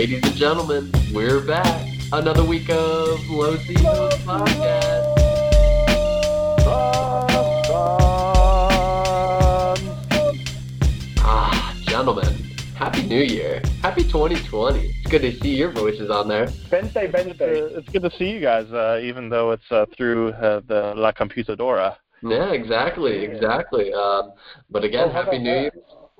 ladies and gentlemen, we're back. Another week of Low Seasons Podcast. Ah, gentlemen, Happy New Year. Happy 2020. It's good to see your voices on there. Wednesday, It's, Wednesday. uh, it's good to see you guys, uh, even though it's uh, through uh, the La Computadora. Yeah, exactly, exactly. Um, but again, Oh, Happy about New Year,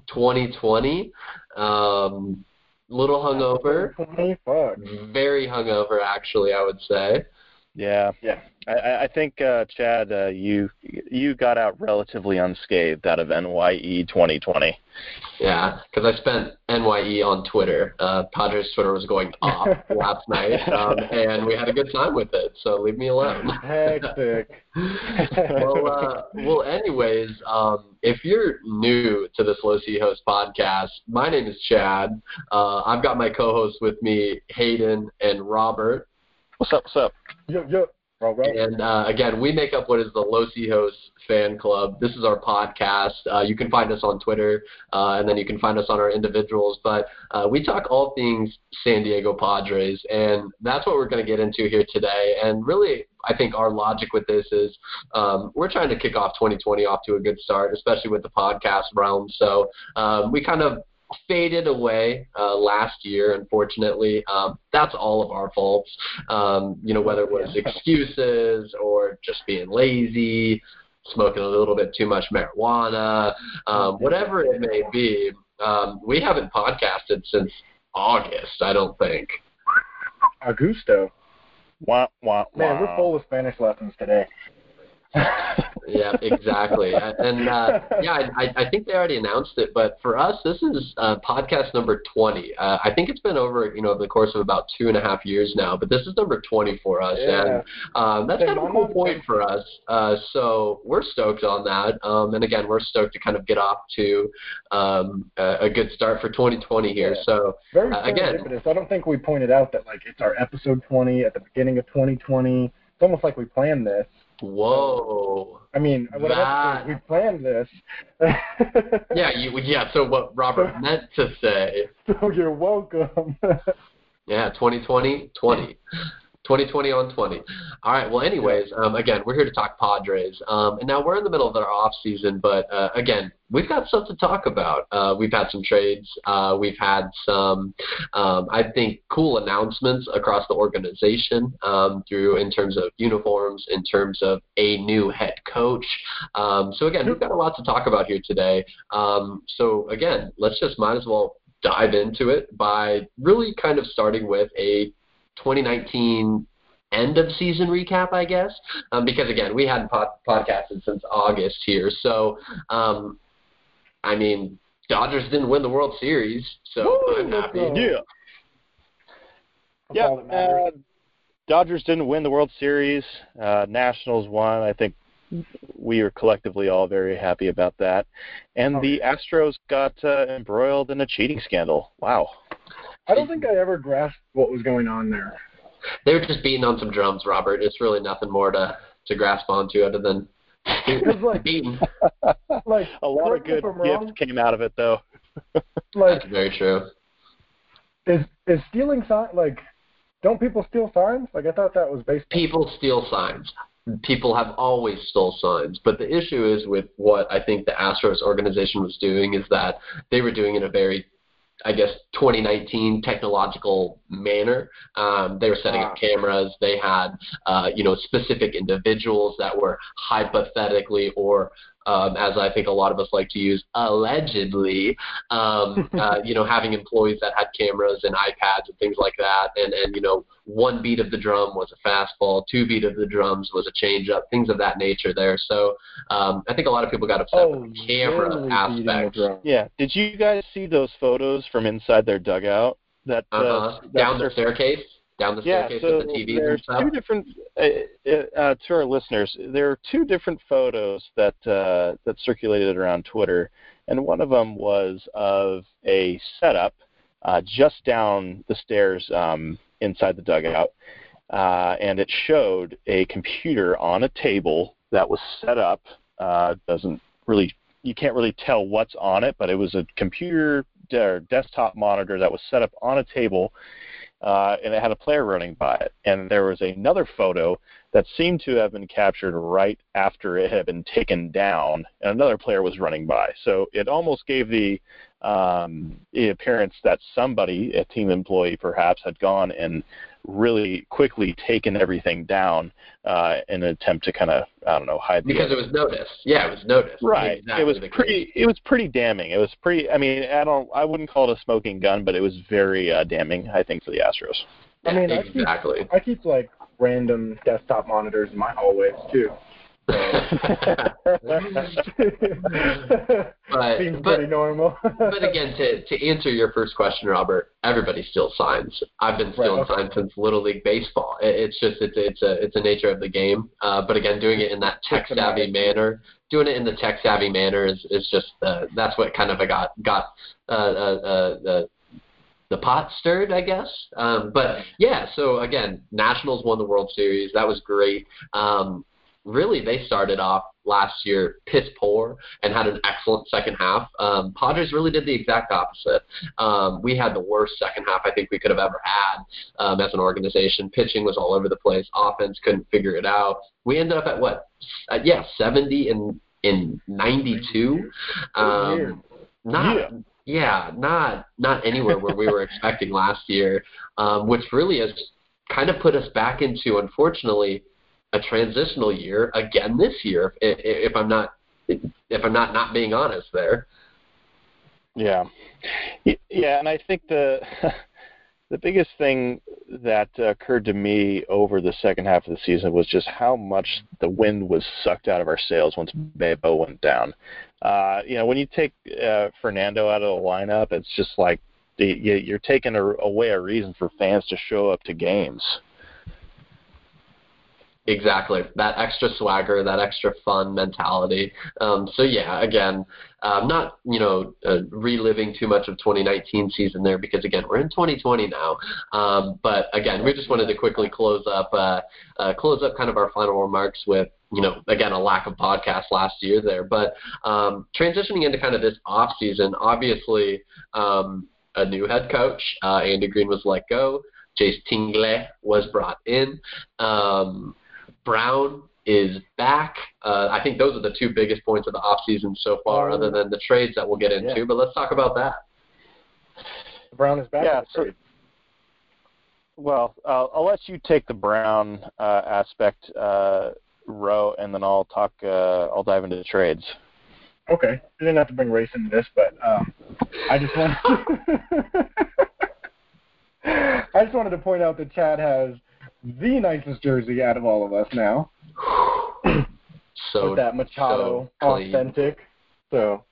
2020. Um, little hungover, 20, fuck. very hungover actually, I would say. Yeah, Yeah. I- I, think uh, Chad, uh, you you got out relatively unscathed out of NYE 2020. Yeah, because I spent NYE on Twitter. Uh, Padres Twitter was going off last night, um, and we had a good time with it. So leave me alone. Hectic. well, uh, well, anyways, um, if you're new to this Low C Host podcast, my name is Chad. Uh, I've got my co-hosts with me, Hayden and Robert. What's up? What's up? Yep, yep. All right. And uh, again, we make up what is the Low C Host fan club. This is our podcast. Uh, you can find us on Twitter, uh, and then you can find us on our individuals. But uh, we talk all things San Diego Padres, and that's what we're going to get into here today. And really, I think our logic with this is um, we're trying to kick off 2020 off to a good start, especially with the podcast realm. So um, we kind of faded away uh, last year, unfortunately. Um, that's all of our faults. Um, you know, whether it was excuses or just being lazy, smoking a little bit too much marijuana, um, whatever it may be. Um, we haven't podcasted since August, I don't think. Augusto. Wah, wah, wah. Man, we're full of Spanish lessons today. Yeah, exactly. and uh, yeah, I, I think they already announced it, but for us, this is uh, podcast number 20. Uh, I think it's been over, you know, the course of about two and a half years now, but this is number 20 for us, Yeah. and um, that's Hey, kind of a cool point for us. Uh, so we're stoked on that, um, and again, we're stoked to kind of get off to um, a, a good start for 2020 here. Yeah. So Very Uh, again-. I don't think we pointed out that like it's our episode 20 at the beginning of 2020. It's almost like we planned this. whoa. I mean, what I meant to say we planned this. Yeah, you, yeah. So what Robert meant to say So you're welcome. Yeah, 2020, 20. 2020 on 20. All right. Well, anyways, um, again, we're here to talk Padres, um, and now we're in the middle of our off season. But uh, again, we've got stuff to talk about. Uh, we've had some trades. Uh, we've had some, um, I think, cool announcements across the organization um, through in terms of uniforms, in terms of a new head coach. Um, so again, we've got a lot to talk about here today. Um, so again, let's just might as well dive into it by really kind of starting with a 2019 end of season recap, I guess, um, because again, we hadn't pod- podcasted since August here. So, um, I mean, Dodgers didn't win the World Series, so Woo, I'm happy. Yeah. That's Yeah, all that uh, Dodgers didn't win the World Series. Uh, Nationals won. I think we are collectively all very happy about that. And Oh, the Astros got uh, embroiled in a cheating scandal. Wow. I don't think I ever grasped what was going on there. They were just beating on some drums, Robert. It's really nothing more to to grasp onto other than It's like- beating. Like A lot of correct me if good gifts wrong, came out of it, though. Like That's very true. is is stealing sign like don't people steal signs? Like I thought that was based people steal signs. People have always stole signs, but the issue is with what I think the Astros organization was doing is that they were doing it in a very, I guess, 2019 technological manner. Um, they were setting up Ah. cameras. They had, uh, you know, specific individuals that were hypothetically or um, as I think a lot of us like to use, allegedly, um, uh, you know, having employees that had cameras and iPads and things like that, and and you know, one beat of the drum was a fastball, two beat of the drums was a changeup, things of that nature there. So um, I think a lot of people got upset Oh, with the camera literally beating the aspect. Yeah. Did you guys see those photos from inside their dugout? That uh, Uh-huh. that Down the staircase, down the Yeah, staircase so with the TVs and there's stuff. two different. Uh, uh, uh, to our listeners, there are two different photos that uh, that circulated around Twitter, and one of them was of a setup uh, just down the stairs um, inside the dugout, uh, and it showed a computer on a table that was set up. Uh, doesn't really you can't really tell what's on it, but it was a computer de- desktop monitor that was set up on a table, uh, and it had a player running by it. And there was another photo that seemed to have been captured right after it had been taken down, and another player was running by. So it almost gave the, um, the appearance that somebody, a team employee perhaps, had gone and really quickly taken everything down uh, in an attempt to kind of I don't know hide the because the it was noticed. Yeah, it was noticed. Right. Exactly it was the case. pretty. It was pretty damning. It was pretty. I mean, I don't. I wouldn't call it a smoking gun, but it was very uh, damning. I think for the Astros. I mean, I exactly. keep, I keep like random desktop monitors in my hallways too. But- Seems but- pretty normal. but again, to to answer your first question, Robert, everybody steals signs. I've been stealing Right, okay. signs since Little League baseball. It, it's just it's it's a it's a nature of the game. Uh, but again, doing it in that tech savvy manner, doing it in the tech savvy manner is is just uh, that's what kind of I got got uh, uh, uh, the the pot stirred, I guess. Um, but yeah, so again, Nationals won the World Series. That was great. Um, really, they started off last year piss poor and had an excellent second half. Um, Padres really did the exact opposite. Um, we had the worst second half I think we could have ever had um, as an organization. Pitching was all over the place. Offense couldn't figure it out. We ended up at what? Uh, yeah, 70 and in 92. Um, not Yeah. yeah, not not anywhere where we were expecting last year, um, which really has kind of put us back into, unfortunately, a transitional year again this year. If, if I'm not if I'm not not being honest there. Yeah, yeah, and I think the the biggest thing that occurred to me over the second half of the season was just how much the wind was sucked out of our sails once Bebo went down. Uh, you know, when you take uh, Fernando out of the lineup, it's just like the, you, you're taking a, away a reason for fans to show up to games. Exactly. That extra swagger, that extra fun mentality. Um, so yeah, again, I'm not you know uh, reliving too much of 2019 season there because again we're in 2020 now. Um, but again, we just wanted to quickly close up uh, uh, close up kind of our final remarks with you know again a lack of podcast last year there. But um, transitioning into kind of this off season, obviously um, a new head coach. Uh, Andy Green was let go. Jayce Tingler was brought in. Um, Brown is back. Uh, I think those are the two biggest points of the offseason so far, Oh. other than the trades that we'll get into. Yeah. But let's talk about that. Brown is back. Yeah, so- Well, uh, I'll let you take the Brown uh, aspect, uh, row, and then I'll talk. Uh, I'll dive into the trades. Okay, you didn't have to bring race into this, but um, I just want. I just wanted to point out that Chad has the nicest jersey out of all of us now, So with that Machado so authentic. So,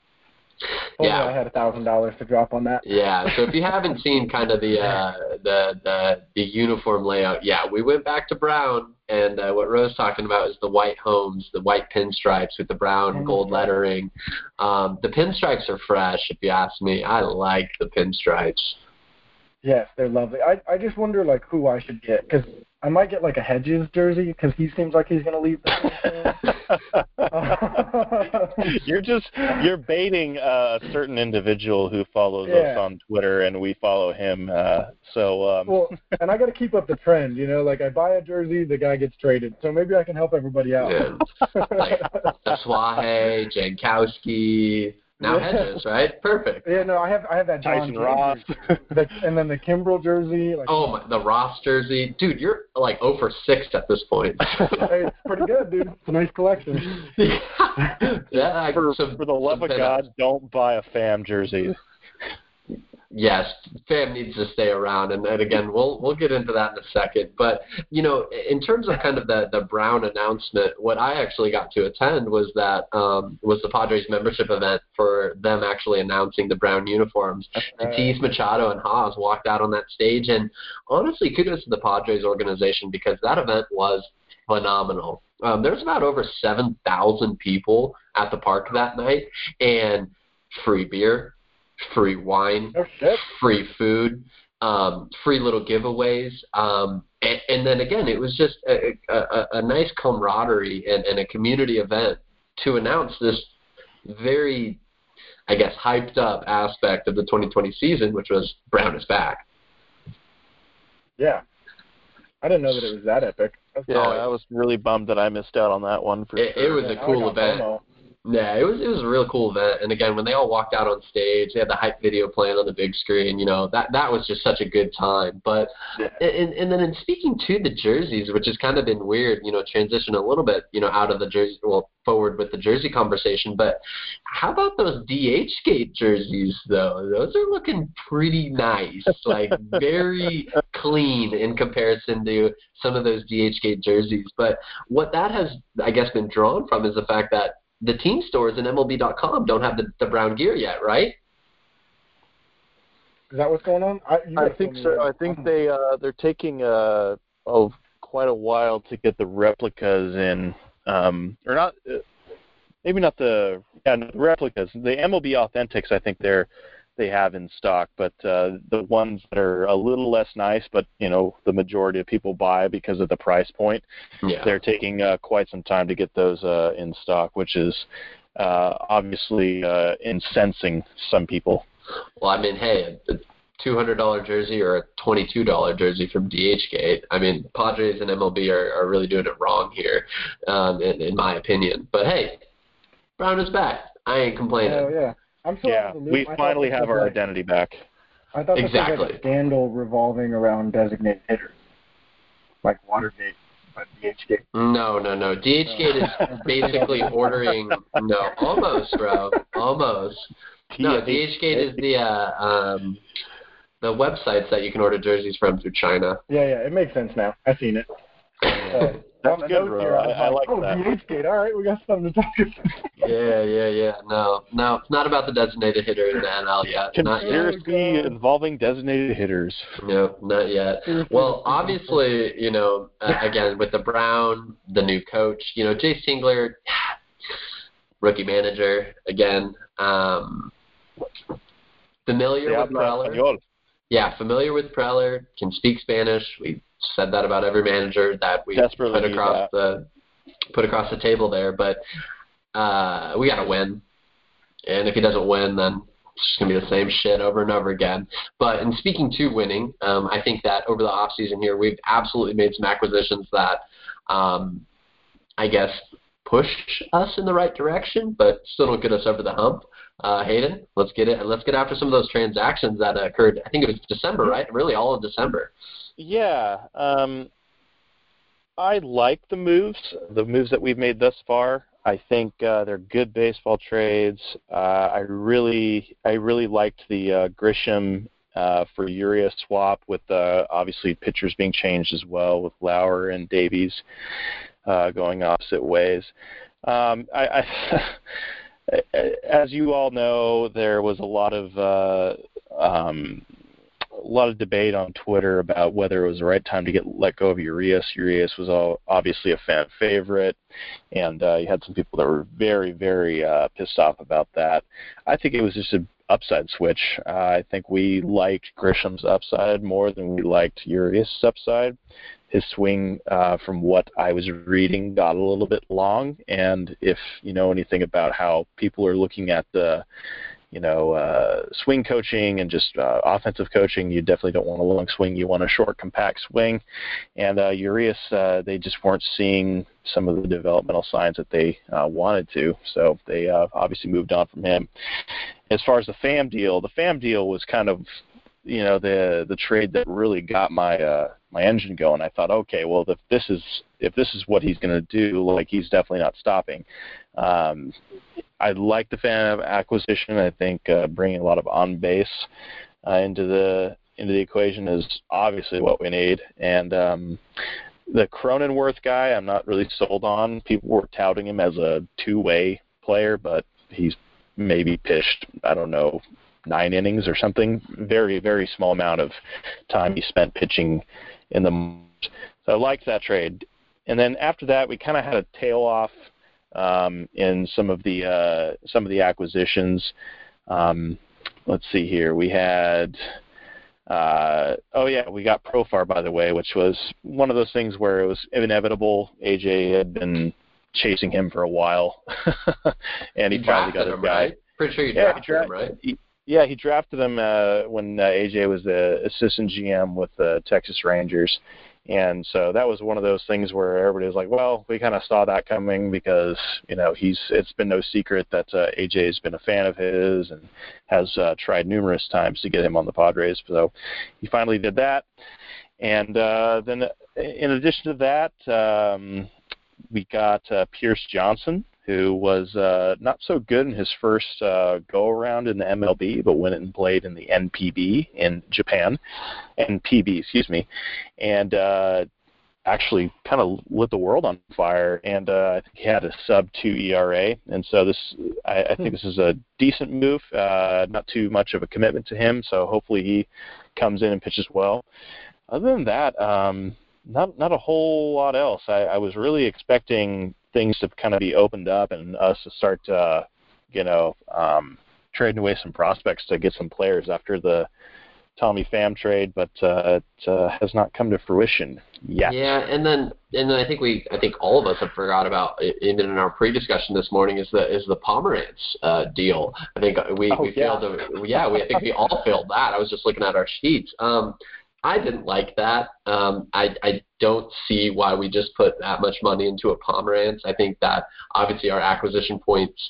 only Yeah. I had a thousand dollars to drop on that. Yeah, so if you haven't seen kind of the uh, the the the uniform layout, yeah, we went back to brown, and uh, what Rose talking about is the white homes, the white pinstripes with the brown gold lettering. Um, the pinstripes are fresh, if you ask me. I like the pinstripes. Yes, they're lovely. I I just wonder like who I should get because I might get like a Hedges jersey because he seems like he's gonna leave. You're just you're baiting uh, a certain individual who follows us on Twitter, and we follow him. Uh, so um, well, and I got to keep up the trend, you know. Like I buy a jersey, the guy gets traded, so maybe I can help everybody out. Yeah. Like the Swahe, Jankowski, now Hedges, right? Perfect. Yeah, no, I have I have that John Tyson Kane Ross. jersey. The, and then the Kimbrel jersey. Like, Oh my, the Ross jersey, dude, you're like 0 for 6 at this point. hey, it's pretty good, dude. It's a nice collection. yeah, I, for, some- for the love of pinups. God, don't buy a Pham jersey. Yes, Pham needs to stay around, and, and again, we'll we'll get into that in a second. But you know, in terms of kind of the the Brown announcement, what I actually got to attend was that um, was the Padres membership event for them actually announcing the Brown uniforms. Tatis, Machado, and Haas walked out on that stage, and honestly, kudos to the Padres organization because that event was phenomenal. Um, there's about over seven thousand people at the park that night, and free beer, free wine, Oh free food, um, free little giveaways, um, and, and then again, it was just a, a, a- a nice camaraderie and, and a community event to announce this very, I guess, hyped up aspect of the 2020 season, which was Brown is back. Yeah. I didn't know that it was that epic. Yeah, I was really bummed that I missed out on that one. For it, sure. it was Yeah, a cool event. FOMO. Yeah, it was it was a real cool event. And again, when they all walked out on stage, they had the hype video playing on the big screen. You know that that was just such a good time. But Yeah. and and then in speaking to the jerseys, which has kind of been weird, you know, transition a little bit, you know, out of the jersey, well, forward with the jersey conversation. But how about those DH skate jerseys though? Those are looking pretty nice, like very clean in comparison to some of those DHgate jerseys. But what that has, I guess, been drawn from is the fact that the team stores and MLB.com don't have the, the brown gear yet, right? Is that what's going on? I, I think so. that. I think they uh, they're taking uh, oh quite a while to get the replicas in, um, or not. Uh, maybe not the yeah no, the replicas. The MLB Authentics, I think they're they have in stock, but uh, the ones that are a little less nice, but you know the majority of people buy because of the price point. Yeah. They're taking uh, quite some time to get those uh, in stock, which is uh, obviously uh, incensing some people. Well, I mean, hey, a two hundred dollar jersey or a twenty two dollar jersey from DHgate. I mean, Padres and MLB are, are really doing it wrong here, um, in, in my opinion. But hey, Brown is back. I ain't complaining. Oh yeah. I'm still Yeah, out of the loop. we I thought finally this have was our like- identity back. I thought this was like Exactly. a scandal revolving around designated hitters, like Watergate, but DHgate. No, no, no. DHgate is basically ordering. No, almost, bro. Almost. No, DHgate is the uh, um, the websites that you can order jerseys from through China. Yeah, yeah, it makes sense now. I've seen it. Uh, That's on the good, notes bro. here, was I- I like oh, that. DHgate. All right, we got something to talk about. yeah, yeah, yeah. No, no, it's not about the designated hitter in the NL yet. Not yet. Conspiracy involving designated hitters. No, not yet. Well, obviously, you know, uh, again with the Brown, the new coach, you know, Jayce Tingler, rookie manager again. Um, familiar They with Preller. Yeah, familiar with Preller, can speak Spanish. We said that about every manager that we put across that. the put across the table there. But uh, we got to win, and if he doesn't win, then it's just gonna be the same shit over and over again. But in speaking to winning, um, I think that over the off season here, we've absolutely made some acquisitions that, um, I guess, push us in the right direction, but still don't get us over the hump. Uh, Hayden, let's get it. Let's get after some of those transactions that occurred. I think it was December, right? Really, all of December. Yeah, um, I like the moves, the moves that we've made thus far. I think uh, they're good baseball trades. Uh, I really, I really liked the uh, Grisham uh, for Urias swap with uh, obviously pitchers being changed as well with Lauer and Davies uh, going opposite ways. Um, I, I as you all know, there was a lot of uh, um, a lot of debate on Twitter about whether it was the right time to get let go of Urias. Urias was all, obviously a fan favorite, and uh, you had some people that were very, very uh, pissed off about that. I think it was just an upside switch. Uh, I think we liked Grisham's upside more than we liked Urias' upside. His swing, uh, from what I was reading, got a little bit long, and if you know anything about how people are looking at the you know, uh, swing coaching and just uh, offensive coaching, you definitely don't want a long swing. You want a short, compact swing. And uh, Urias, uh, they just weren't seeing some of the developmental signs that they uh, wanted to. So they uh, obviously moved on from him. As far as the Pham deal, the Pham deal was kind of, you know, the the trade that really got my uh, my engine going. I thought, okay, well, if this is if this is what he's going to do, like he's definitely not stopping. Um, I like the Pham acquisition. I think uh, bringing a lot of on base uh, into the into the equation is obviously what we need. And um, the Cronenworth guy, I'm not really sold on. People were touting him as a two-way player, but he's maybe pitched I don't know nine innings or something. Very very small amount of time he spent pitching in the. So I liked that trade. And then after that, we kind of had a tail off um, in some of the uh, some of the acquisitions. Um, let's see here. We had uh, oh yeah, we got Profar by the way, which was one of those things where it was inevitable. AJ had been chasing him for a while, and he finally got his him, guy. right? Pretty sure you drafted him, right? He, yeah, he drafted him uh, when uh, AJ was the assistant GM with the Texas Rangers, and so that was one of those things where everybody was like, "Well, we kind of saw that coming because you know he's it's been no secret that uh, AJ has been a fan of his and has uh, tried numerous times to get him on the Padres." So he finally did that, and uh, then in addition to that, um, we got uh, Pierce Johnson, who was uh, not so good in his first uh, go around in the MLB, but went and played in the NPB in Japan, NPB, excuse me, and uh, actually kind of lit the world on fire. And uh, I think he had a sub two ERA, and so this I, I think this is a decent move, uh, not too much of a commitment to him. So hopefully he comes in and pitches well. Other than that, um, not not a whole lot else. I, I was really expecting things to kind of be opened up and us to start, uh, you know, um, trading away some prospects to get some players after the Tommy Pham trade, but uh, it uh, has not come to fruition yet. Yeah, and then and then I think we I think all of us have forgot about even in our pre-discussion this morning is the is the Pomeranz uh, deal. I think we oh, we yeah. failed to yeah we I think we all failed that. I was just looking at our sheets. Um, I didn't like that. Um, I, I don't see why we just put that much money into a Pomeranz. I think that obviously our acquisition points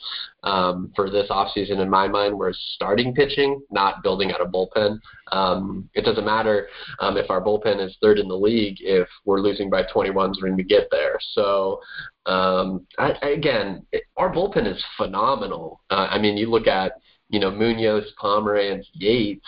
um, for this offseason, in my mind, were starting pitching, not building out a bullpen. Um, it doesn't matter um, if our bullpen is third in the league. If we're losing by 21s, when to get there. So um, I, again, it, our bullpen is phenomenal. Uh, I mean, you look at you know Munoz, Pomeranz, Yates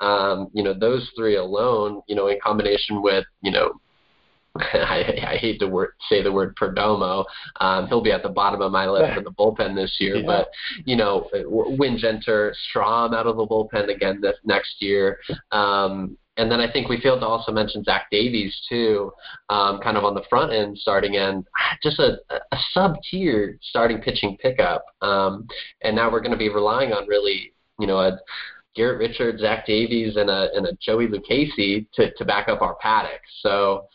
um, you know, those three alone, you know, in combination with, you know, I, I hate to word, say the word Perdomo. Um, he'll be at the bottom of my list for the bullpen this year. Yeah. But you know, Wingenter, Strahm out of the bullpen again this next year. Um, and then I think we failed to also mention Zach Davies too, um, kind of on the front end, starting end, just a, a sub tier starting pitching pickup. Um, and now we're going to be relying on really, you know, a Garrett Richards, Zach Davies, and a and a Joey Lucchesi to to back up our Paddack. So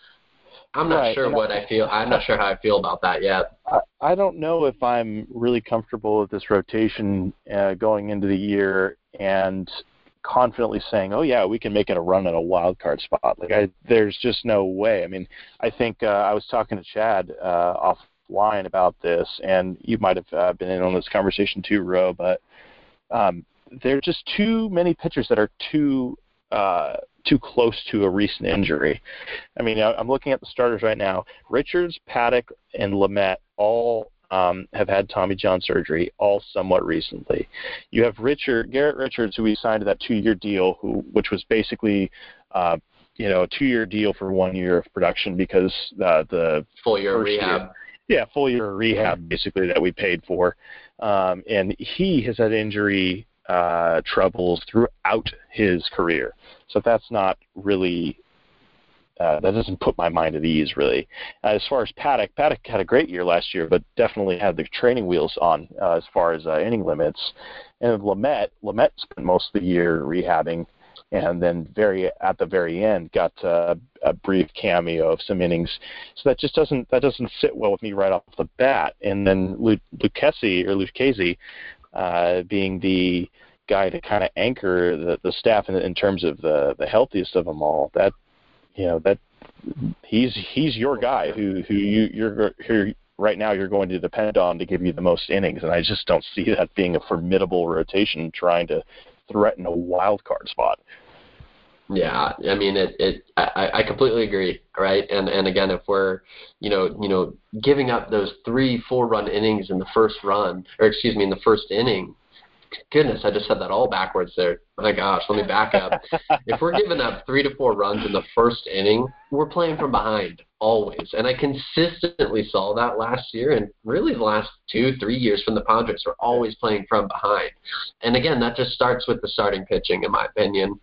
I'm not Right, sure what I feel. I'm not sure how I feel about that yet. I, I don't know if I'm really comfortable with this rotation uh, going into the year and confidently saying, "Oh yeah, we can make it a run at a wild card spot." Like I, there's just no way. I mean, I think uh, I was talking to Chad uh, offline about this, and you might have uh, been in on this conversation too, Ro. But um, there are just too many pitchers that are too uh, too close to a recent injury. I mean, I'm looking at the starters right now. Richards, Paddack, and Lamet all um, have had Tommy John surgery, all somewhat recently. You have Richard Garrett Richards, who we signed to that two-year deal, who which was basically. Uh, you know, a two-year deal for one year of production because uh, the Full year First year. rehab. yeah full year rehab basically that we paid for, um, and he has had injury uh, troubles throughout his career. So that's not really uh, that doesn't put my mind at ease really. Uh, as far as Paddack, Paddack had a great year last year, but definitely had the training wheels on uh, as far as uh, inning limits. And Lamet, Lamet spent most of the year rehabbing, and then very at the very end got uh, a brief cameo of some innings. So that just doesn't that doesn't sit well with me right off the bat. And then Lu- Lucchesi or Lucchesi uh, being the guy to kind of anchor the, the staff in, in terms of the the healthiest of them all. That you know that he's he's your guy who who you you're who right now you're going to depend on to give you the most innings, and I just don't see that being a formidable rotation trying to threaten a wild card spot. Yeah, I mean it. It. I, I completely agree. Right, and and again, if we're, you know, you know, giving up those three, four run innings in the first run, or excuse me, in the first inning. Goodness, I just said that all backwards there. My gosh, let me back up. if we're giving up three to four runs in the first inning, we're playing from behind always. And I consistently saw that last year and really the last two, three years from the Padres. We're always playing from behind. And again, that just starts with the starting pitching, in my opinion.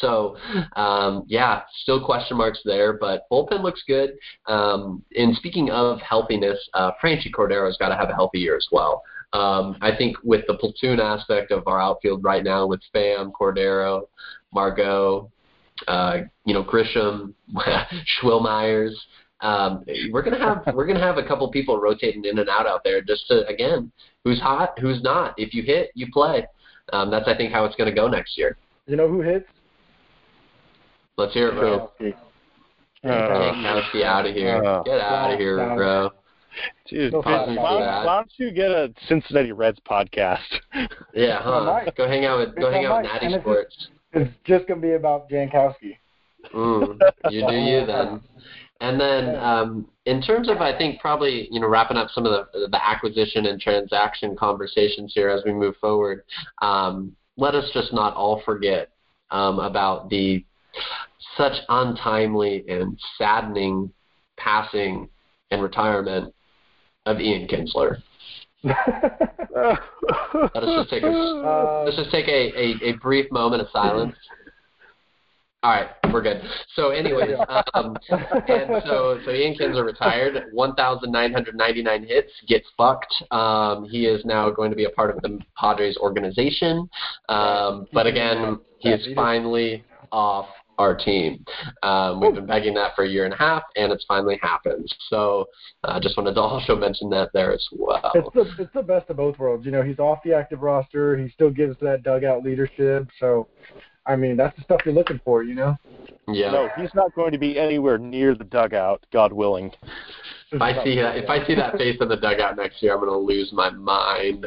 So, um, yeah, still question marks there, but bullpen looks good. Um, and speaking of healthiness, uh, Franchy Cordero's got to have a healthy year as well. Um, I think with the platoon aspect of our outfield right now with Pham, Cordero, Margot, uh, you know, Grisham, Schwillmeyers, um, we're gonna have we're gonna have a couple people rotating in and out out there just to again, who's hot, who's not. If you hit, you play. Um, that's I think how it's gonna go next year. You know who hits? Let's hear it, bro. Kowski. Take Kowski out of here. Uh, Get out of here, down. bro. Dude, No why, problem. why don't you get a Cincinnati Reds podcast? Yeah, huh? Go hang out with go hang out with. Natty And Sports. It's just gonna be about Jankowski. Mm, you do you then. And then um, in terms of I think probably you know wrapping up some of the the acquisition and transaction conversations here as we move forward. Um, let us just not all forget um, about the such untimely and saddening passing and retirement of Ian Kinsler. Let us just take a Let's just take a, a, a brief moment of silence. All right, we're good. So, anyways, um, and so so Ian Kinsler retired, 1,999 hits, gets fucked. Um, he is now going to be a part of the Padres organization, um, but again, he is finally off our team. Um, we've been begging that for a year and a half, and it's finally happened. So, I just wanted to also mention that there as well. it's the it's the best of both worlds. You know, he's off the active roster. He still gives that dugout leadership. So, I mean, that's the stuff you're looking for. You know. Yeah. No, he's not going to be anywhere near the dugout, God willing. If I see that, if I see that face in the dugout next year, I'm going to lose my mind.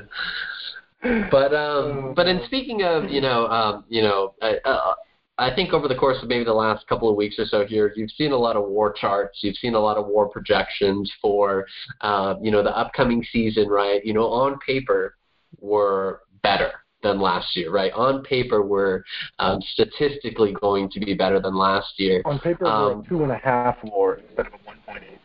But um, but in speaking of, you know, um, you know, I, uh, I think over the course of maybe the last couple of weeks or so here, you've seen a lot of war charts, you've seen a lot of war projections for, uh, you know, the upcoming season, right? You know, on paper, we're better than last year, right? On paper, we're um, statistically going to be better than last year. On paper, we're Um, a two and a half war instead of a one point eight.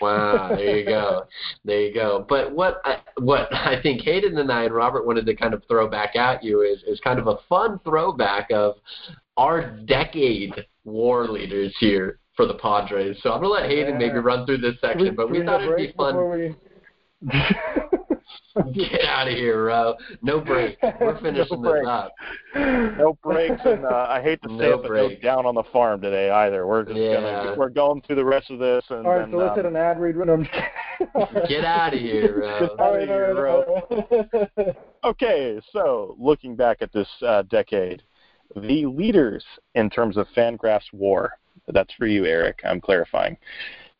Wow, there you go, there you go. But what I, what I think Hayden and I and Robert wanted to kind of throw back at you is is kind of a fun throwback of our decade war leaders here for the Padres. So I'm gonna let Hayden Yeah. maybe run through this section, but we thought it'd be fun. before we- Get out of here, bro. No break. We're finishing No this up. No breaks, and uh, I hate to say No it, but break. no down on the farm today either. We're just Yeah. gonna we're going through the rest of this, and All right, then so let's hit um, an ad read. No, I'm just kidding. Get out of here, bro. All right, all right, all right. Okay, so looking back at this uh, decade, the leaders in terms of Fangraphs WAR. That's for you, Eric. I'm clarifying.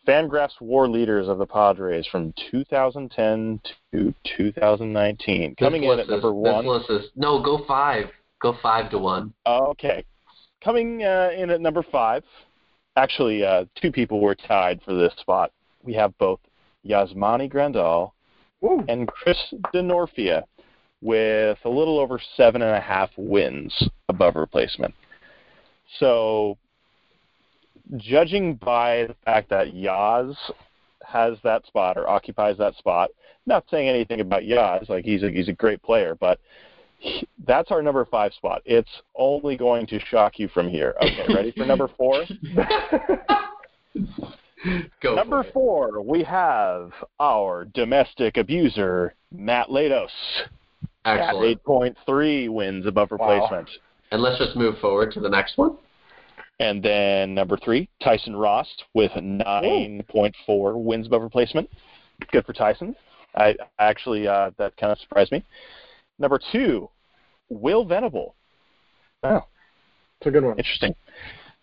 Fangraphs WAR leaders of the Padres from 2010 to 2019. Coming in at number one. Is no, go five. Go five to one. Okay. Coming uh, in at number five, actually, uh, two people were tied for this spot. We have both Yasmani Grandal Woo. and Chris Denorfia with a little over seven and a half wins above replacement. So, judging by the fact that Yaz has that spot or occupies that spot, not saying anything about Yaz, like he's a, he's a great player, but he- that's our number five spot. It's only going to shock you from here. Okay, ready for number four? Go Number four, we have our domestic abuser, Matt Latos, at 8.3 wins above Wow. replacement. And let's just move forward to the next one. And then number three, Tyson Ross with 9.4 wins above replacement. Good for Tyson. I actually uh, that kind of surprised me. Number two, Will Venable. Wow. It's a good one. Interesting.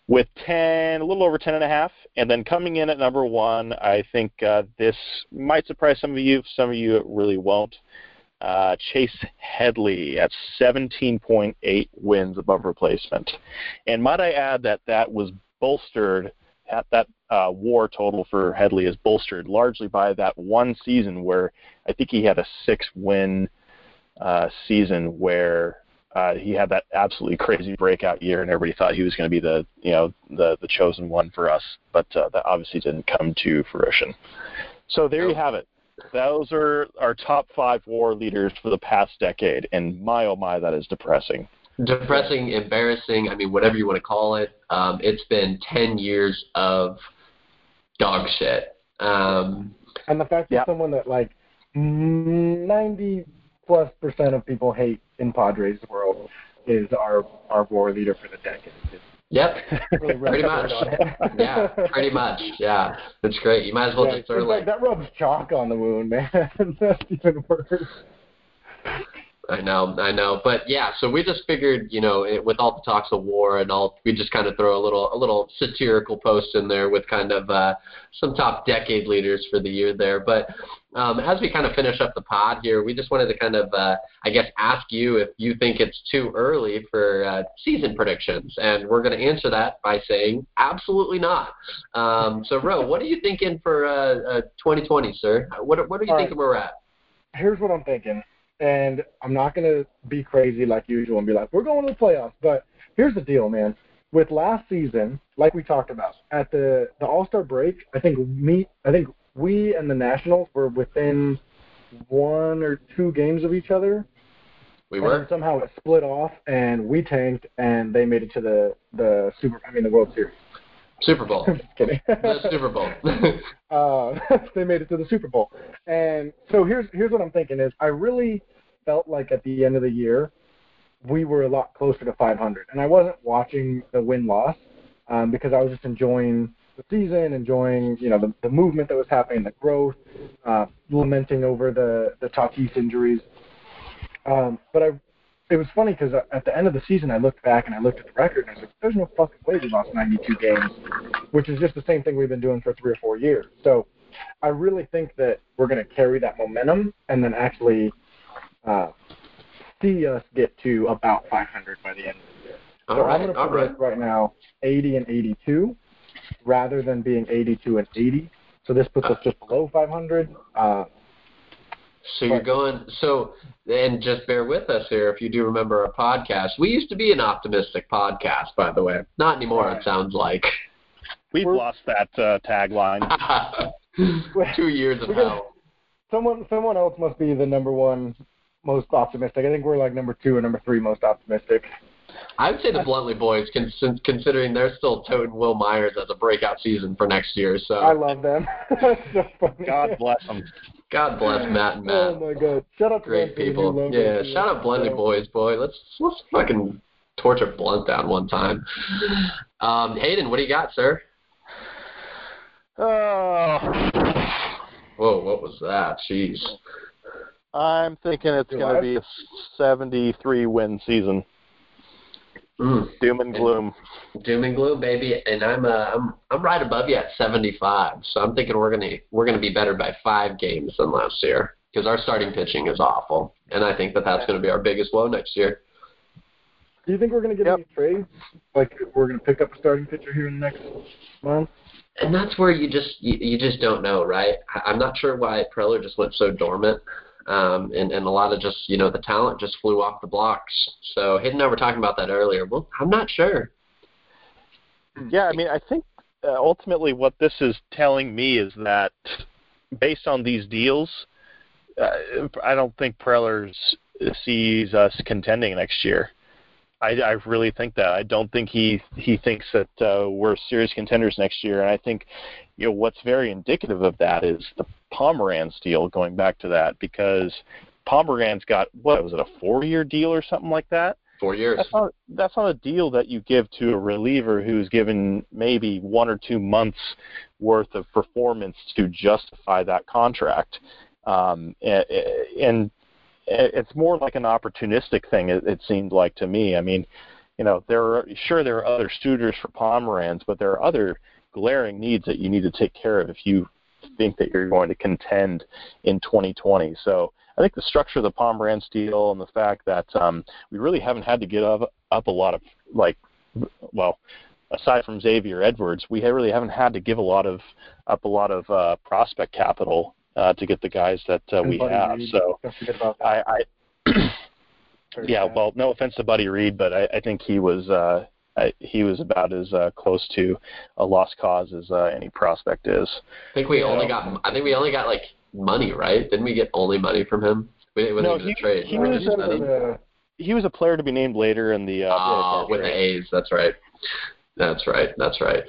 With 10, a little over 10 and a half. And then coming in at number one, I think uh, this might surprise some of you. Some of you it really won't. Uh, Chase Headley at 17.8 wins above replacement. And might I add that that was bolstered, at that uh, war total for Headley is bolstered largely by that one season where I think he had a six win uh, season where uh, he had that absolutely crazy breakout year, and everybody thought he was going to be the you know the the chosen one for us, but uh, that obviously didn't come to fruition. So there you have it. Those are our top five war leaders for the past decade, and my oh my, that is depressing. Depressing, embarrassing. I mean, whatever you want to call it. Um, it's been ten years of dog shit. Um, And the fact that Yeah. someone that like ninety plus percent of people hate in Padres world is our our war leader for the decade. It's Yep, pretty much. yeah, pretty much. Yeah, That's great. You might as well Yeah, just throw like like that rubs chalk on the wound, man. That's even worse. I know, I know, but yeah. So we just figured, you know, it, with all the talks of war and all, we just kind of throw a little, a little satirical post in there with kind of uh, some top decade leaders for the year there. But um, as we kind of finish up the pod here, we just wanted to kind of, uh, I guess, ask you if you think it's too early for uh, season predictions, and we're going to answer that by saying absolutely not. Um, so, Ro, what are you thinking for uh, uh, 2020, sir? What, what are you All thinking right. we're at? Here's what I'm thinking, and I'm not gonna be crazy like usual and be like, we're going to the playoffs. But here's the deal, man. With last season, like we talked about at the the All Star break, I think me, I think we and the Nationals were within one or two games of each other. We were somehow it split off, and we tanked, and they made it to the the Super. I mean, the World Series. Super Bowl. Just kidding. the Super Bowl. uh, they made it to the Super Bowl. And so here's here's what I'm thinking is I really felt like at the end of the year we were a lot closer to 500, and I wasn't watching the win loss um, because I was just enjoying the season, enjoying you know the, the movement that was happening, the growth, uh, lamenting over the the Tatis injuries. Um, but I it was funny because at the end of the season, I looked back and I looked at the record and I was like, "There's no fucking way we lost 92 games," which is just the same thing we've been doing for three or four years. So, I really think that we're going to carry that momentum and then actually uh, see us get to about 500 by the end of the year. all so I'm going to all right. right now 80 and 82, rather than being 82 and 80. So this puts us just below 500. Uh, So you're going. So and just bear with us here if you do remember our podcast. We used to be an optimistic podcast, by the way. Not anymore. It sounds like. We've We're- lost that uh, tagline. Two years of hell. someone someone else must be the number one most optimistic. I think we're like number two or number three most optimistic. I would say the Bluntly boys, con- considering they're still toting Wil Myers as a breakout season for next year. So I love them. So funny. God bless them. God bless Matt and Matt. Oh my god! Shout out to Great them for the people. Yeah, too. shout out Bluntly So- boys, boy. Let's let's fucking torture Blunt down one time. Um, Hayden, what do you got, sir? Oh, Whoa, what was that? Jeez. I'm thinking it's going to be a 73 win season. Mm. Doom and gloom. Doom and gloom, baby, and I'm uh, I'm I'm right above you at 75. So I'm thinking we're gonna we're gonna be better by five games than last year because our starting pitching is awful, and I think that that's gonna be our biggest woe next year. Do you think we're going to get Yep. any trades? Like we're going to pick up a starting pitcher here in the next month? And that's where you just you, you just don't know, right? I'm not sure why Preller just went so dormant. Um, and, and a lot of just, you know, the talent just flew off the blocks. So Hayden and I were talking about that earlier. Well, I'm not sure. Yeah, I mean, I think uh, ultimately what this is telling me is that based on these deals, uh, I don't think Preller sees us contending next year. I, I really think that. I don't think he he thinks that uh, we're serious contenders next year, and I think you know what's very indicative of that is the Pomeranz deal. Going back to that, because Pomeranz got what was it a four-year deal or something like that? Four years. That's not that's not a deal that you give to a reliever who's given maybe one or two months worth of performance to justify that contract. Um, and, and it's more like an opportunistic thing. It, it seemed like to me. I mean, you know, there are sure there are other suitors for Pomeranz, but there are other glaring needs that you need to take care of if you think that you're going to contend in 2020. So I think the structure of the Pomeranz deal and the fact that um, we really haven't had to get up, up a lot of like, well, aside from Xavier Edwards, we really haven't had to give a lot of up a lot of uh, prospect capital uh, to get the guys that uh, we Buddy have. Reed, So don't about that. I, I yeah, well, no offense to Buddy Reed, but I, I think he was uh, I, he was about as uh, close to a lost cause as uh, any prospect is. I think we Yeah. only got. I think we only got like money, right? Didn't we get only money from him? We it wasn't No, he- trade. he was just That money. was, uh, He was a player to be named later in the. Uh, Oh, with the A's. That's right. That's right. That's right.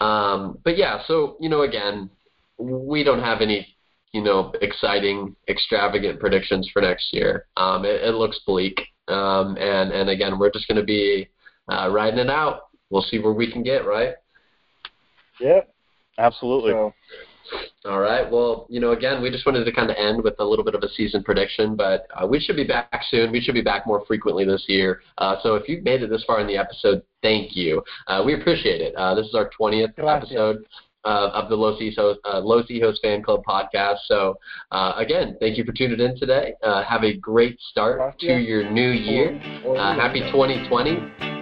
Um, but yeah, so you know, again, we don't have any, you know, exciting, extravagant predictions for next year. Um, it, it looks bleak, um, and and again, we're just going to be uh, riding it out, we'll see where we can get. Right. Yep. Absolutely. So, All right. Well, you know, again, we just wanted to kind of end with a little bit of a season prediction, but uh, we should be back soon. We should be back more frequently this year. Uh, so if you've made it this far in the episode, thank you. Uh, we appreciate it. Uh, this is our 20th Gracias. episode. Uh, of the Los Hijos, uh, Los Hijos Fan Club podcast. So, uh, again, thank you for tuning in today. Uh, have a great start to your new year. Uh, happy 2020.